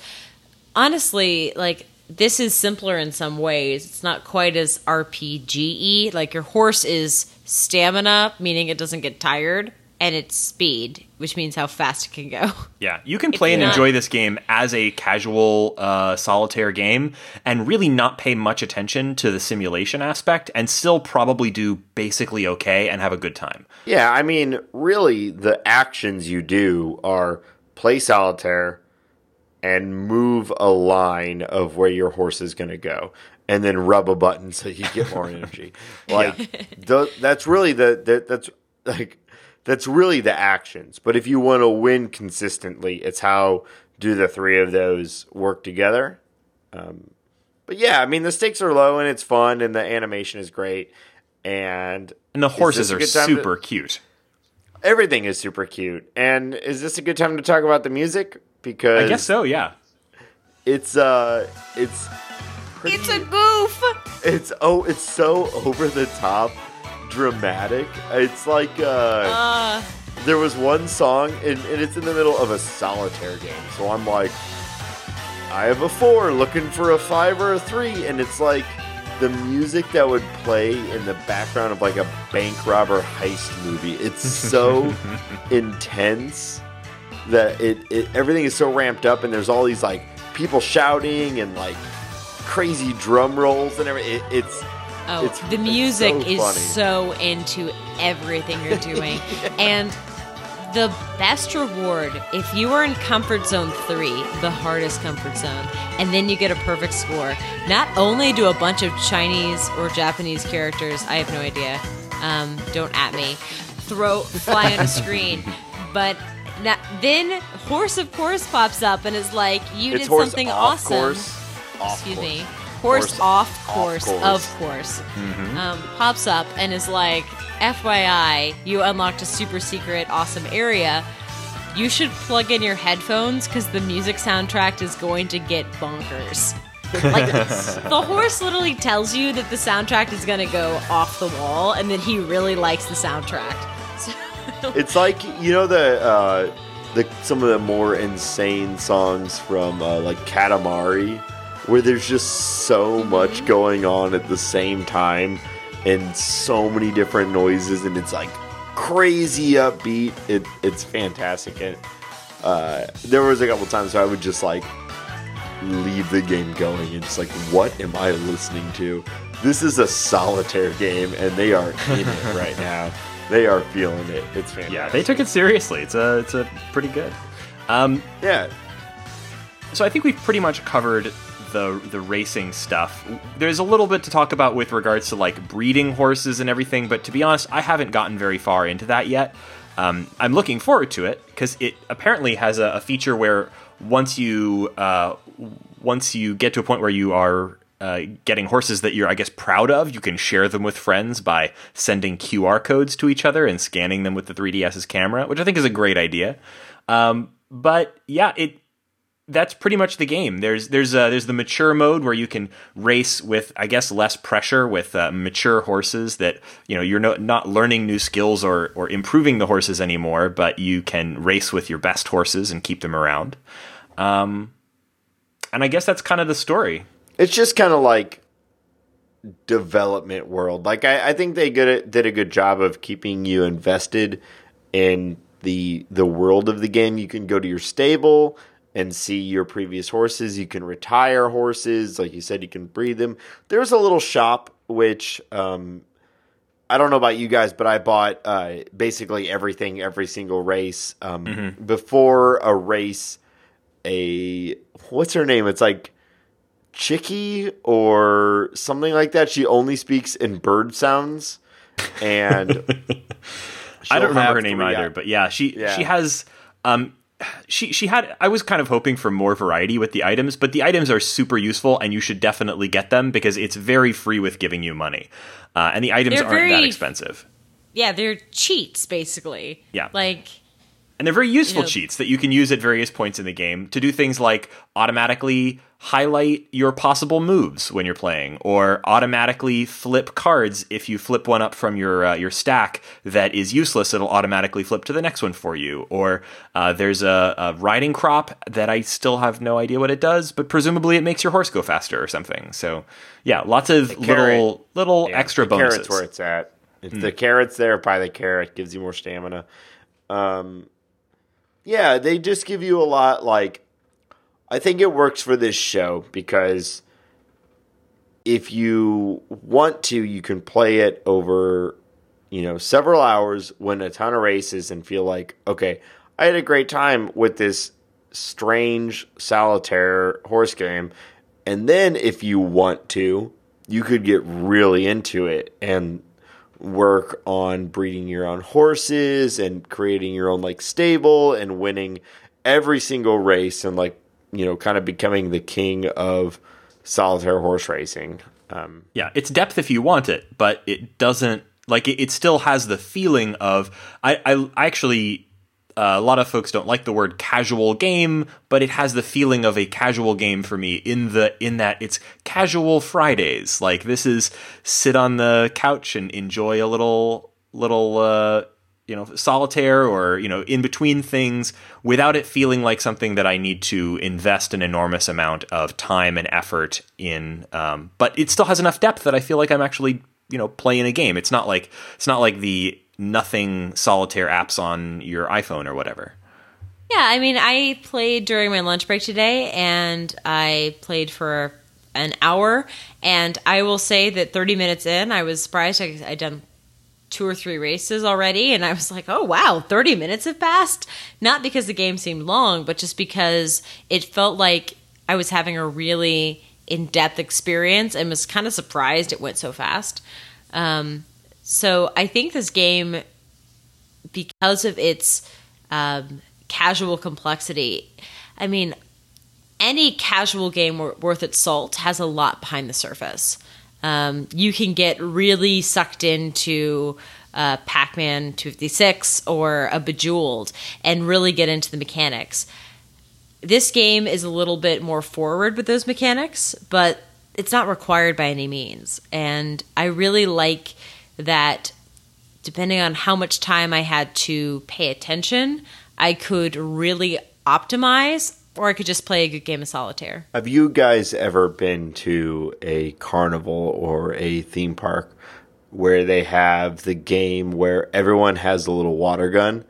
S2: Honestly, like, this is simpler in some ways. It's not quite as RPG. Like, your horse is stamina, meaning it doesn't get tired, and it's speed, which means how fast it can go.
S1: Yeah, you can play and
S2: not-
S1: enjoy this game as a casual uh, solitaire game and really not pay much attention to the simulation aspect and still probably do basically okay and have a good time.
S3: Yeah, I mean, really, the actions you do are play solitaire and move a line of where your horse is going to go, and then rub a button so you get more energy. Like th- that's really the, the that's like that's really the actions. But if you want to win consistently, it's how do the three of those work together. Um, but yeah, I mean, the stakes are low and it's fun, and the animation is great, and
S1: And the horses are
S3: good time to-
S1: super cute.
S3: everything is super cute. And is this a good time to talk about the music? Because
S1: I guess so. Yeah.
S3: it's uh it's pretty,
S2: It's a goof.
S3: it's oh it's so over the top dramatic. It's like uh,
S2: Uh,
S3: there was one song and, and it's in the middle of a solitaire game. So I'm like I have a four looking for a five or a three, and it's like the music that would play in the background of like a bank robber heist movie. It's so intense that it, it everything is so ramped up, and there's all these like people shouting and like crazy drum rolls and everything. It, it's
S2: oh,
S3: It's-
S2: the music
S3: so
S2: is so into everything you're doing, and the best reward if you are in comfort zone three, the hardest comfort zone, and then you get a perfect score. Not only do a bunch of Chinese or Japanese characters, I have no idea, um, don't at me, throw fly on a screen, but. na- then horse of course pops up and is like, "You
S3: it's
S2: did something awesome."
S3: course.
S2: Excuse
S3: course.
S2: me, horse,
S3: Horse
S2: off
S3: off
S2: course,
S3: course.
S2: of course, um, pops up and is like, FYI, you unlocked a super secret, awesome area. You should plug in your headphones because the music soundtrack is going to get bonkers. Like, the horse literally tells you that the soundtrack is going to go off the wall and that he really likes the soundtrack. So,
S3: It's like you know the uh, the some of the more insane songs from uh, like Katamari, where there's just so much going on at the same time, and so many different noises, and it's like crazy upbeat. It it's fantastic. And uh, there was a couple times where I would just like leave the game going and just like, what am I listening to? This is a solitaire game, and they are in it right now. They are feeling it. It's fantastic.
S1: Yeah, they took it seriously. It's a it's a pretty good. Um,
S3: Yeah,
S1: so I think we've pretty much covered the the racing stuff. There's a little bit to talk about with regards to like breeding horses and everything, but to be honest, I haven't gotten very far into that yet. Um, I'm looking forward to it because it apparently has a, a feature where once you uh, once you get to a point where you are uh, getting horses that you're, I guess, proud of, you can share them with friends by sending QR codes to each other and scanning them with the 3DS's camera, which I think is a great idea. Um, but yeah, it that's pretty much the game. There's there's uh, there's the mature mode where you can race with I guess less pressure with uh, mature horses that you know you're no, not learning new skills or or improving the horses anymore, but you can race with your best horses and keep them around. Um, and I guess that's kind of the story.
S3: it's just kind of like development world. Like I, I think they good did a good job of keeping you invested in the the world of the game. You can go to your stable and see your previous horses. You can retire horses, like you said. You can breed them. There's a little shop which um, I don't know about you guys, but I bought uh, basically everything, every single race um, before a race. A what's her name? It's like Chicky or something like that. She only speaks in bird sounds, and
S1: I don't remember her name either, but yeah, she
S3: Yeah.
S1: she has um she she had I was kind of hoping for more variety with the items, but the items are super useful and you should definitely get them because it's very free with giving you money. Uh, and the items
S2: They're
S1: aren't that expensive.
S2: yeah, they're cheats, basically.
S1: Yeah.
S2: Like,
S1: And they're very useful
S2: know-
S1: cheats that you can use at various points in the game to do things like automatically highlight your possible moves when you're playing, or automatically flip cards. If you flip one up from your uh, your stack that is useless, it'll automatically flip to the next one for you. Or uh, there's a, a riding crop that I still have no idea what it does, but presumably it makes your horse go faster or something. So yeah, lots of
S3: carrot.
S1: little little
S3: Yeah,
S1: extra
S3: the
S1: bonuses.
S3: Carrot's where it's at. If the carrot's there, buy the carrot. Gives you more stamina. Um, yeah, they just give you a lot. Like, I think it works for this show because if you want to, you can play it over, you know, several hours, win a ton of races, and feel like, okay, I had a great time with this strange solitaire horse game. And then if you want to, you could get really into it and work on breeding your own horses and creating your own like stable and winning every single race and like you know kind of becoming the king of solitaire horse racing. Um
S1: Yeah, it's depth if you want it, but it doesn't Like it, it still has the feeling of I I, I actually uh, a lot of folks don't like the word casual game, but it has the feeling of a casual game for me in the in that it's casual Fridays. Like this is sit on the couch and enjoy a little little uh, you know solitaire or you know in between things without it feeling like something that I need to invest an enormous amount of time and effort in. Um, but it still has enough depth that I feel like I'm actually you know playing a game. It's not like it's not like the nothing solitaire apps on your iPhone or whatever.
S2: Yeah, I mean, I played during my lunch break today, and I played for an hour. And I will say that 30 minutes in, I was surprised. I, I'd done two or three races already, and I was like, oh wow, 30 minutes have passed. Not because the game seemed long, but just because it felt like I was having a really in depth experience and was kind of surprised it went so fast. Um, so I think this game, because of its um, casual complexity, I mean, any casual game worth its salt has a lot behind the surface. Um, you can get really sucked into uh, Pac Man 256 or a Bejeweled and really get into the mechanics. This game is a little bit more forward with those mechanics, but it's not required by any means. And I really like that depending on how much time I had to pay attention, I could really optimize or I could just play a good game of solitaire.
S3: Have you guys ever been to a carnival or a theme park where they have the game where everyone has a little water gun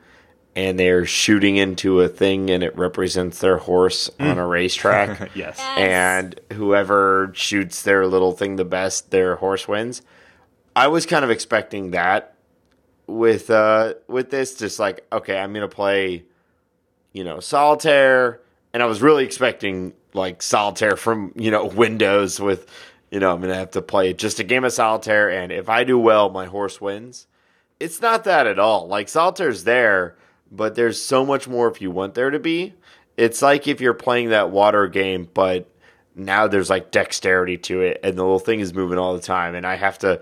S3: and they're shooting into a thing and it represents their horse mm. on a racetrack?
S1: yes. yes.
S3: And whoever shoots their little thing the best, their horse wins. I was kind of expecting that with uh with this just like okay, I'm going to play you know, solitaire and I was really expecting like solitaire from you know Windows with you know I'm gonna have to play just a game of solitaire, and if I do well, my horse wins. It's not that at all. Like solitaire's there, but there's so much more if you want there to be. It's like if you're playing that water game, but now there's like dexterity to it, and the little thing is moving all the time, and I have to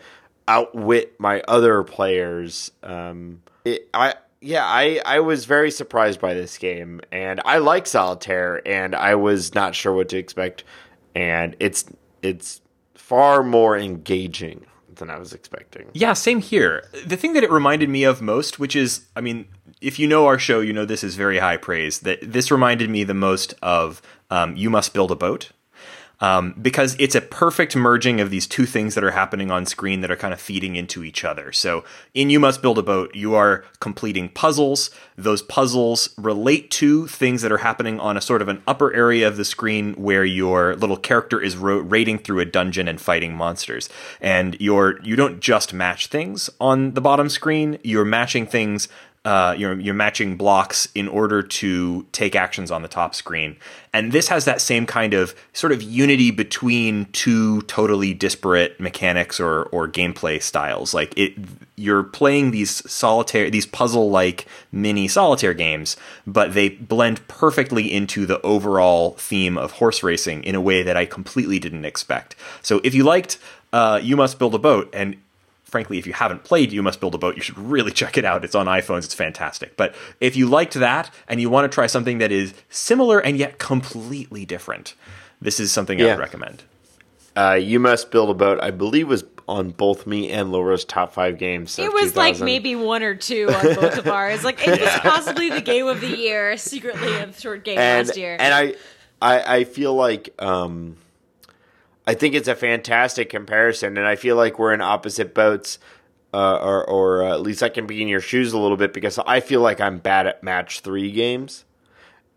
S3: outwit my other players. Um, it, I yeah, I, I was very surprised by this game, and I like solitaire, and I was not sure what to expect, and it's it's far more engaging than I was expecting.
S1: Yeah, same here. The thing that it reminded me of most, which is, I mean, if you know our show, you know this is very high praise. That this reminded me the most of um, "You Must Build a Boat." Um, because it's a perfect merging of these two things that are happening on screen that are kind of feeding into each other. So, in You Must Build a Boat, you are completing puzzles. Those puzzles relate to things that are happening on a sort of an upper area of the screen where your little character is ro- raiding through a dungeon and fighting monsters. And you're you don't just match things on the bottom screen; you're matching things uh, you're, you're matching blocks in order to take actions on the top screen. And this has that same kind of sort of unity between two totally disparate mechanics or, or gameplay styles. Like it, you're playing these solitaire, these puzzle like mini solitaire games, but they blend perfectly into the overall theme of horse racing in a way that I completely didn't expect. So if you liked uh, You Must Build a Boat and frankly, if you haven't played You Must Build a Boat, you should really check it out. It's on iPhones, it's fantastic. But if you liked that and you want to try something that is similar and yet completely different, this is something yeah. I would recommend.
S3: Uh, you Must Build a Boat, I believe, was on both me and Laura's top five games.
S2: It was like maybe one or two on both of ours. Like it was possibly the game of the year, secretly a short game
S3: and,
S2: last year.
S3: And I, I, I feel like. Um, I think it's a fantastic comparison, and I feel like we're in opposite boats, uh, or, or uh, at least I can be in your shoes a little bit because I feel like I'm bad at match three games,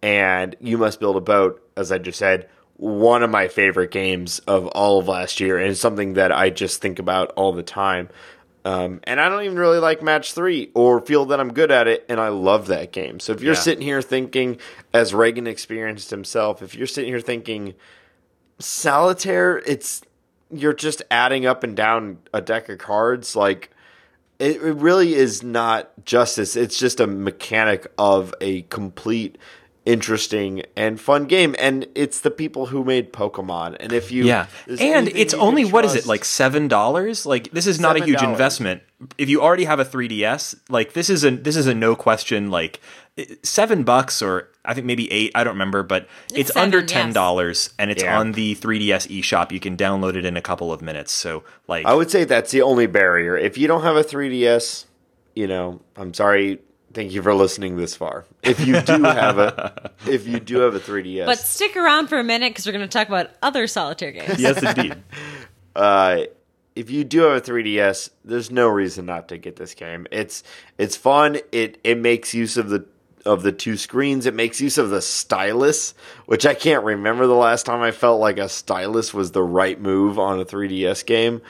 S3: and you must build a boat, as I just said, one of my favorite games of all of last year, and something that I just think about all the time. Um, and I don't even really like match three or feel that I'm good at it, and I love that game. So if you're yeah. sitting here thinking, as Reagan experienced himself, if you're sitting here thinking, solitaire, it's you're just adding up and down a deck of cards. Like it, it really is not justice. It's just a mechanic of a complete interesting and fun game. And it's the people who made Pokemon. And if you
S1: Yeah, and it's only what is it like seven dollars? Like this is not a huge investment. If you already have a 3ds, like this is a this is a no question like seven bucks or I think maybe eight. I don't remember, but it's,
S2: seven,
S1: under ten dollars, and it's
S3: Yeah.
S1: on the 3ds eShop. You can download it in a couple of minutes. So like,
S3: I would say that's the only barrier. If you don't have a 3DS, you know, I'm sorry. Thank you for listening this far. If you do have a, if you do have a 3DS,
S2: But stick around for a minute because we're going to talk about other solitaire games.
S1: yes, indeed.
S3: uh, if you do have a 3DS, there's no reason not to get this game. It's it's fun. It it makes use of the of the two screens. It makes use of the stylus, which I can't remember the last time I felt like a stylus was the right move on a 3DS game.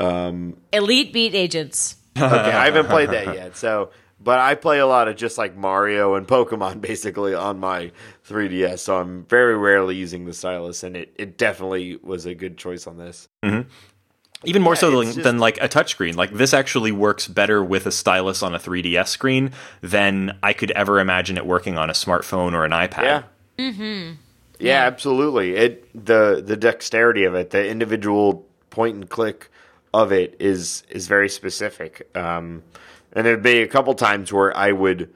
S2: Um, Elite Beat Agents.
S3: Okay, I haven't played that yet. So, but I play a lot of just like Mario and Pokemon basically on my 3DS. So I'm very rarely using the stylus, and it, it definitely was a good choice on this. Mm-hmm.
S1: Even more
S3: Yeah,
S1: so than,
S3: just-
S1: than like a touchscreen. Like this actually works better with a stylus on a 3DS screen than I could ever imagine it working on a smartphone or an iPad.
S3: Yeah. Mm-hmm. Yeah, absolutely. It the the dexterity of it, the individual point and click of it is is very specific. Um, and there'd be a couple times where I would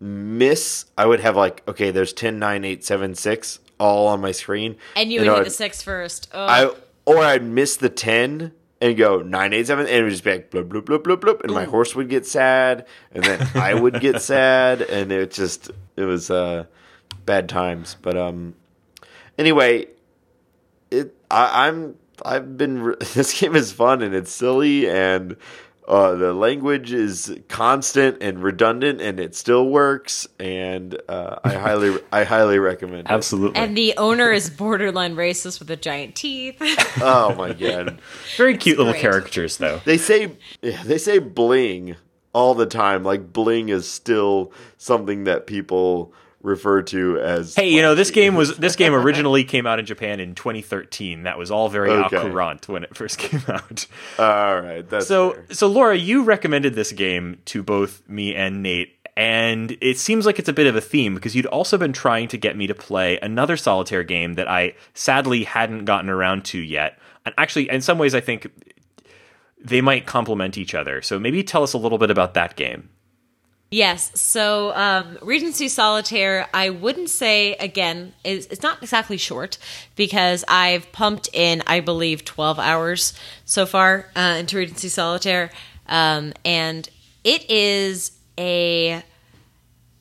S3: miss. I would have like, okay, there's 10, 9, 8, 7, 6 all on my screen,
S2: And you
S3: And
S2: would hit
S3: I'd-
S2: the six first. Oh,
S3: I or I'd miss the ten and go nine eight seven, and it would just be like bloop bloop bloop bloop bloop, and my horse would get sad, and then I would get sad, and it just it was uh, bad times. But um, anyway, it I, I'm I've been re- this game is fun and it's silly and. Uh, the language is constant and redundant, and it still works. And uh, I highly, I highly recommend. it.
S1: Absolutely.
S2: and the owner is borderline racist with the giant teeth.
S3: Oh my god!
S1: Very cute little
S2: great.
S1: characters, though.
S3: They say yeah, they say bling all the time. Like bling is still something that people refer to as.
S1: Hey, you know this game was this game originally came out in Japan in 2013. That was all very
S3: Okay.
S1: when it first came out.
S3: All right, that's
S1: So,
S3: fair.
S1: so Laura, you recommended this game to both me and Nate, and it seems like it's a bit of a theme because you'd also been trying to get me to play another solitaire game that I sadly hadn't gotten around to yet. And actually, in some ways, I think they might complement each other. So maybe tell us a little bit about that game.
S2: Yes. So um, Regency Solitaire, I wouldn't say again is it's not exactly short because I've pumped in, I believe, twelve hours so far uh, into Regency Solitaire, um, and it is a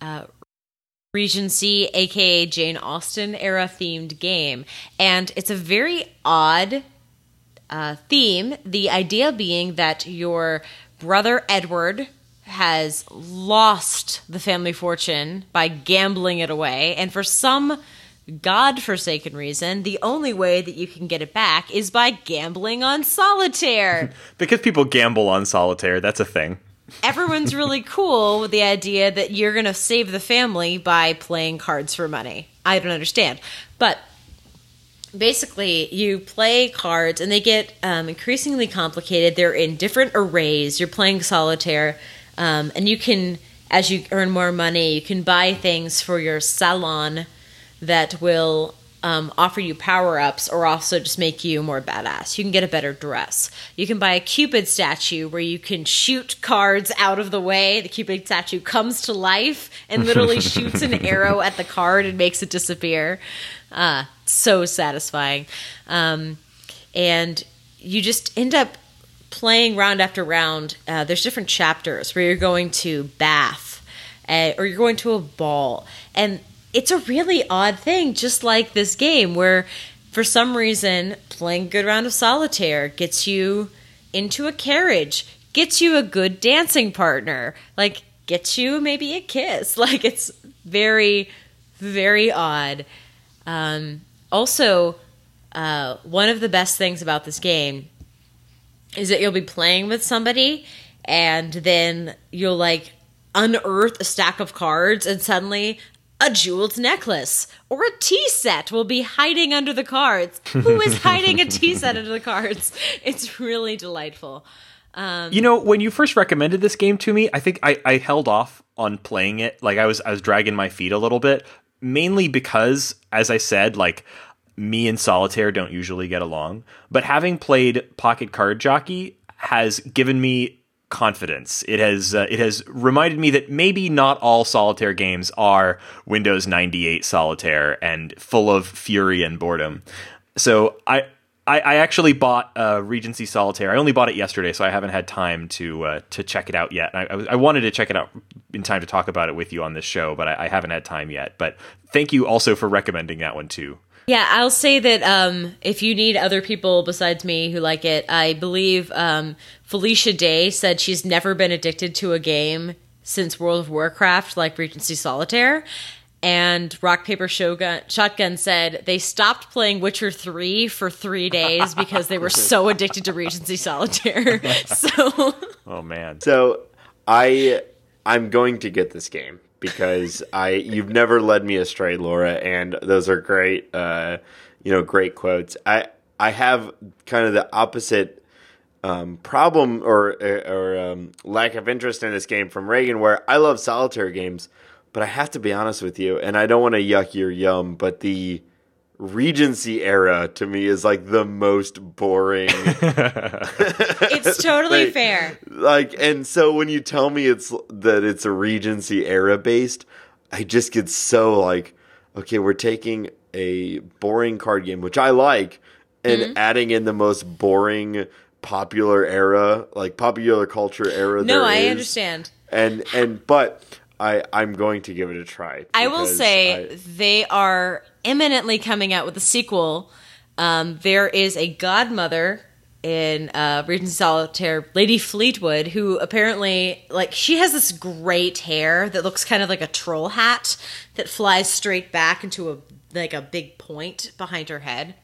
S2: uh, Regency, aka Jane Austen era themed game, and it's a very odd uh, theme. The idea being that your brother Edward has lost the family fortune by gambling it away, and for some god-forsaken reason, the only way that you can get it back is by gambling on solitaire.
S1: Because people gamble on solitaire, that's a thing.
S2: Everyone's really cool with the idea that you're going to save the family by playing cards for money. I don't understand, but basically you play cards and they get um, increasingly complicated they're in different arrays you're playing solitaire um, and you can as you earn more money you can buy things for your salon that will um, offer you power ups or also just make you more badass. You can get a better dress. You can buy a Cupid statue where you can shoot cards out of the way. The Cupid statue comes to life and literally shoots an arrow at the card and makes it disappear. Uh, so satisfying. Um, and you just end up playing round after round. Uh, there's different chapters where you're going to Bath uh, or you're going to a ball. And it's a really odd thing, just like this game, where for some reason playing a good round of solitaire gets you into a carriage, gets you a good dancing partner, like gets you maybe a kiss. Like it's very, very odd. Um, also, uh, one of the best things about this game is that you'll be playing with somebody and then you'll like unearth a stack of cards and suddenly a jeweled necklace or a tea set will be hiding under the cards. Who is hiding a tea set under the cards? It's really delightful.
S1: Um, you know, when you first recommended this game to me, I think I, I held off on playing it. Like I was I was dragging my feet a little bit. mainly because, as I said, like me and solitaire don't usually get along. But having played Pocket Card Jockey has given me confidence. It has uh, it has reminded me that maybe not all solitaire games are Windows 98 solitaire and full of fury and boredom. So I I, I actually bought uh, Regency Solitaire. I only bought it yesterday, so I haven't had time to uh, to check it out yet. I, I, wanted to check it out in time to talk about it with you on this show, but I, I haven't had time yet. But thank you also for recommending that one too.
S2: Yeah, I'll say that um, if you need other people besides me who like it, I believe um, Felicia Day said she's never been addicted to a game since World of Warcraft, like Regency Solitaire. And Rock Paper Shogun, Shotgun said they stopped playing Witcher 3 for three days because they were so addicted to Regency Solitaire. so,
S1: oh man.
S3: So I I'm going to get this game because I you've never led me astray, Laura, and those are great, uh, you know, great quotes. I I have kind of the opposite um, problem or or um, lack of interest in this game from Reagan, where I love solitaire games, but I have to be honest with you, and I don't want to yuck your yum, but the Regency era to me is like the most boring.
S2: it's totally
S3: like,
S2: fair.
S3: Like, and so when you tell me it's that it's a Regency era based, I just get so like, okay, we're taking a boring card game, which I like, and mm-hmm. adding in the most boring popular era, like popular culture era.
S2: No, I is. understand.
S3: And and but I I'm going to give it a try.
S2: I will say I, they are imminently coming out with a sequel. Um, there is a godmother in uh, Regency Solitaire, Lady Fleetwood, who apparently like she has this great hair that looks kind of like a troll hat that flies straight back into a like a big point behind her head.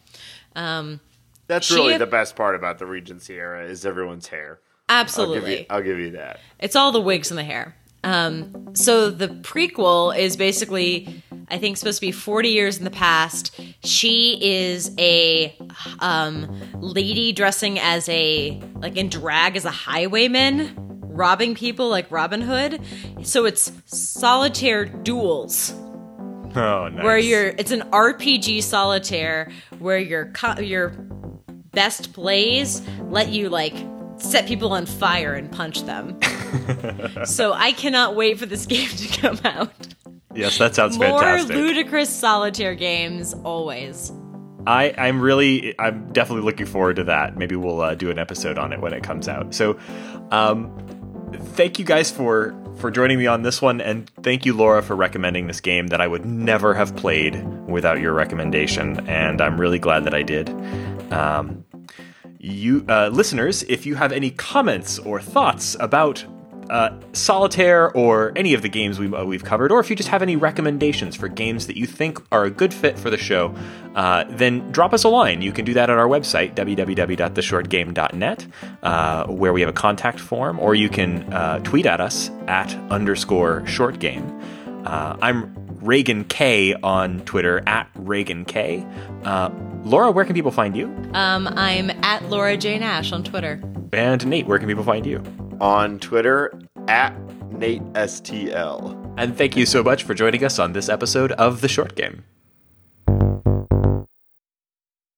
S2: Um,
S3: That's really the best part about the Regency era is everyone's hair.
S2: Absolutely,
S3: I'll give you, I'll give you that.
S2: It's all the wigs and the hair. Um, so the prequel is basically, I think, supposed to be 40 years in the past. She is a um, lady dressing as a, like in drag as a highwayman, robbing people like Robin Hood. So it's solitaire duels.
S1: Oh, nice.
S2: Where you're, it's an RPG solitaire where your your best plays let you like set people on fire and punch them. so I cannot wait for this game to come out.
S1: Yes, that sounds
S2: More
S1: fantastic.
S2: More ludicrous solitaire games, always.
S1: I, I'm really, I'm definitely looking forward to that. Maybe we'll uh, do an episode on it when it comes out. So, um, thank you guys for for joining me on this one, and thank you, Laura, for recommending this game that I would never have played without your recommendation, and I'm really glad that I did. Um, you uh, listeners, if you have any comments or thoughts about uh, Solitaire or any of the games we've, uh, we've covered, or if you just have any recommendations for games that you think are a good fit for the show, uh, then drop us a line. You can do that at our website, www.theshortgame.net, uh, where we have a contact form, or you can uh, tweet at us at underscore shortgame. Uh, I'm Reagan K on Twitter, at Reagan K. Laura, where can people find you?
S2: Um, I'm at Laura J. Nash on Twitter.
S1: And Nate, where can people find you?
S3: On Twitter, at Nate STL.
S1: And thank you so much for joining us on this episode of The Short Game.